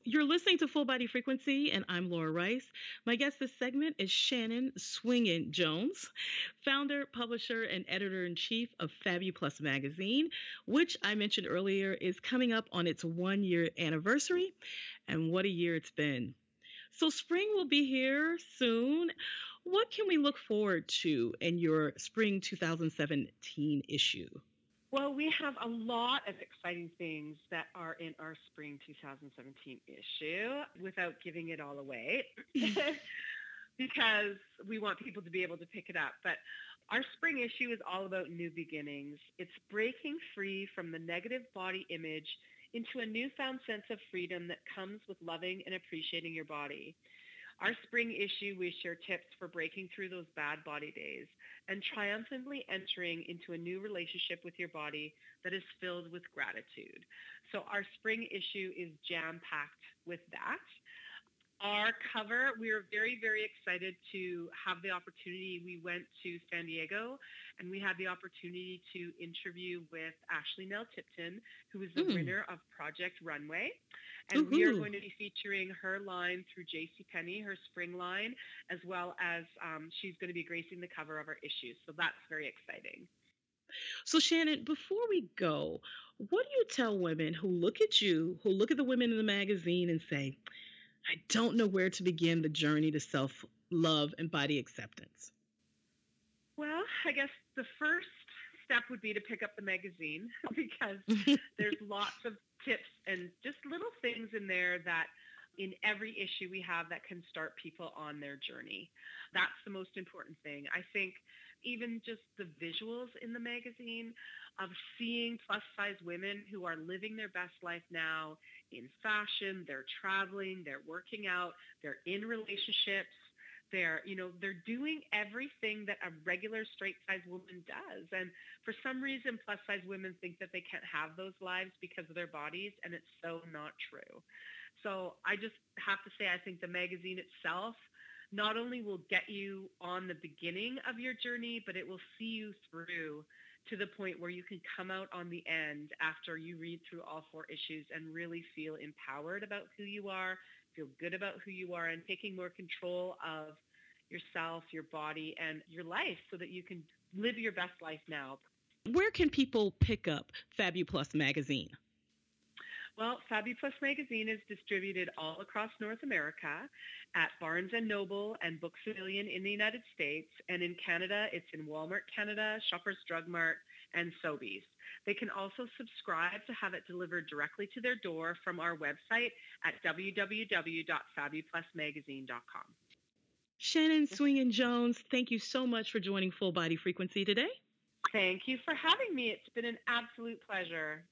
You're listening to Full Body Frequency, and I'm Laura Rice. My guest this segment is Shannon Swingin Jones, founder, publisher, and editor in chief of Fabu Plus magazine, which I mentioned earlier is coming up on its one year anniversary. And what a year it's been! So, spring will be here soon. What can we look forward to in your spring 2017 issue? Well, we have a lot of exciting things that are in our spring 2017 issue without giving it all away because we want people to be able to pick it up. But our spring issue is all about new beginnings. It's breaking free from the negative body image into a newfound sense of freedom that comes with loving and appreciating your body. Our spring issue, we share tips for breaking through those bad body days and triumphantly entering into a new relationship with your body that is filled with gratitude. So our spring issue is jam-packed with that. Our cover, we are very, very excited to have the opportunity. We went to San Diego and we had the opportunity to interview with Ashley Nell Tipton, who is the Mm. winner of Project Runway. And we are going to be featuring her line through J.C. Penney, her spring line, as well as um, she's going to be gracing the cover of our issue. So that's very exciting. So, Shannon, before we go, what do you tell women who look at you, who look at the women in the magazine and say, I don't know where to begin the journey to self love and body acceptance? Well, I guess the first step would be to pick up the magazine because there's lots of tips and just little things in there that in every issue we have that can start people on their journey. That's the most important thing. I think even just the visuals in the magazine of seeing plus size women who are living their best life now in fashion, they're traveling, they're working out, they're in relationships, they're you know they're doing everything that a regular straight size woman does. And for some reason plus size women think that they can't have those lives because of their bodies and it's so not true. So i just have to say i think the magazine itself not only will get you on the beginning of your journey but it will see you through to the point where you can come out on the end after you read through all four issues and really feel empowered about who you are feel good about who you are and taking more control of yourself, your body, and your life so that you can live your best life now. Where can people pick up Fabu Plus magazine? Well, Fabu Plus magazine is distributed all across North America at Barnes & Noble and Books A Million in the United States. And in Canada, it's in Walmart Canada, Shoppers Drug Mart, and Sobeys. They can also subscribe to have it delivered directly to their door from our website at www.fabuplusmagazine.com. Shannon Swingen Jones, thank you so much for joining Full Body Frequency today. Thank you for having me. It's been an absolute pleasure.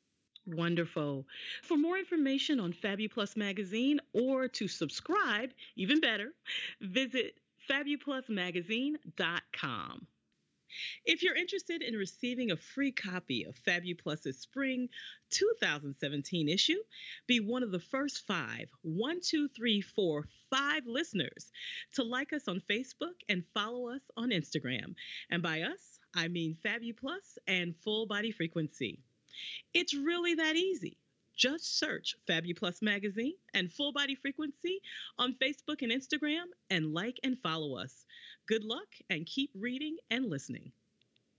Wonderful. For more information on Fabu Plus Magazine or to subscribe, even better, visit fabuplusmagazine.com. If you're interested in receiving a free copy of Fabu Plus's spring 2017 issue, be one of the first five, one, two, three, four, five listeners to like us on Facebook and follow us on Instagram. And by us, I mean Fabu Plus and Full Body Frequency. It's really that easy. Just search Fabu Plus Magazine and Full Body Frequency on Facebook and Instagram and like and follow us. Good luck and keep reading and listening.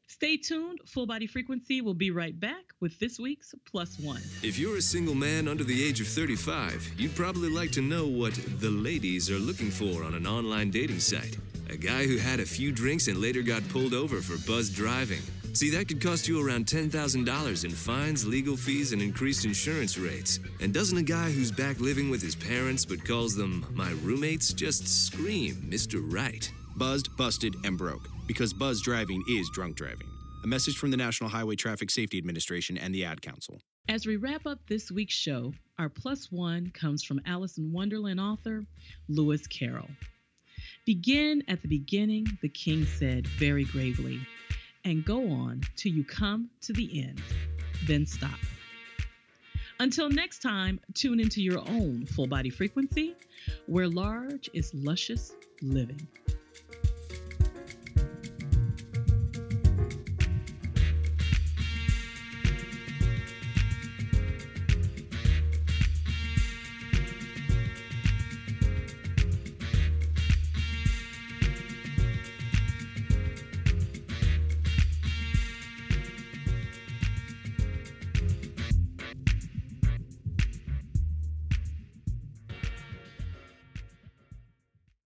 Stay tuned. Full Body Frequency will be right back with this week's Plus One. If you're a single man under the age of 35, you'd probably like to know what the ladies are looking for on an online dating site. A guy who had a few drinks and later got pulled over for buzzed driving. See, that could cost you around $10,000 in fines, legal fees, and increased insurance rates. And doesn't a guy who's back living with his parents but calls them my roommates just scream Mr. Right? Buzzed, busted, and broke. Because buzz driving is drunk driving. A message from the National Highway Traffic Safety Administration and the Ad Council. As we wrap up this week's show, our plus one comes from Alice in Wonderland author Lewis Carroll. Begin at the beginning, the king said very gravely, and go on till you come to the end, then stop. Until next time, tune into your own full body frequency, where large is luscious living.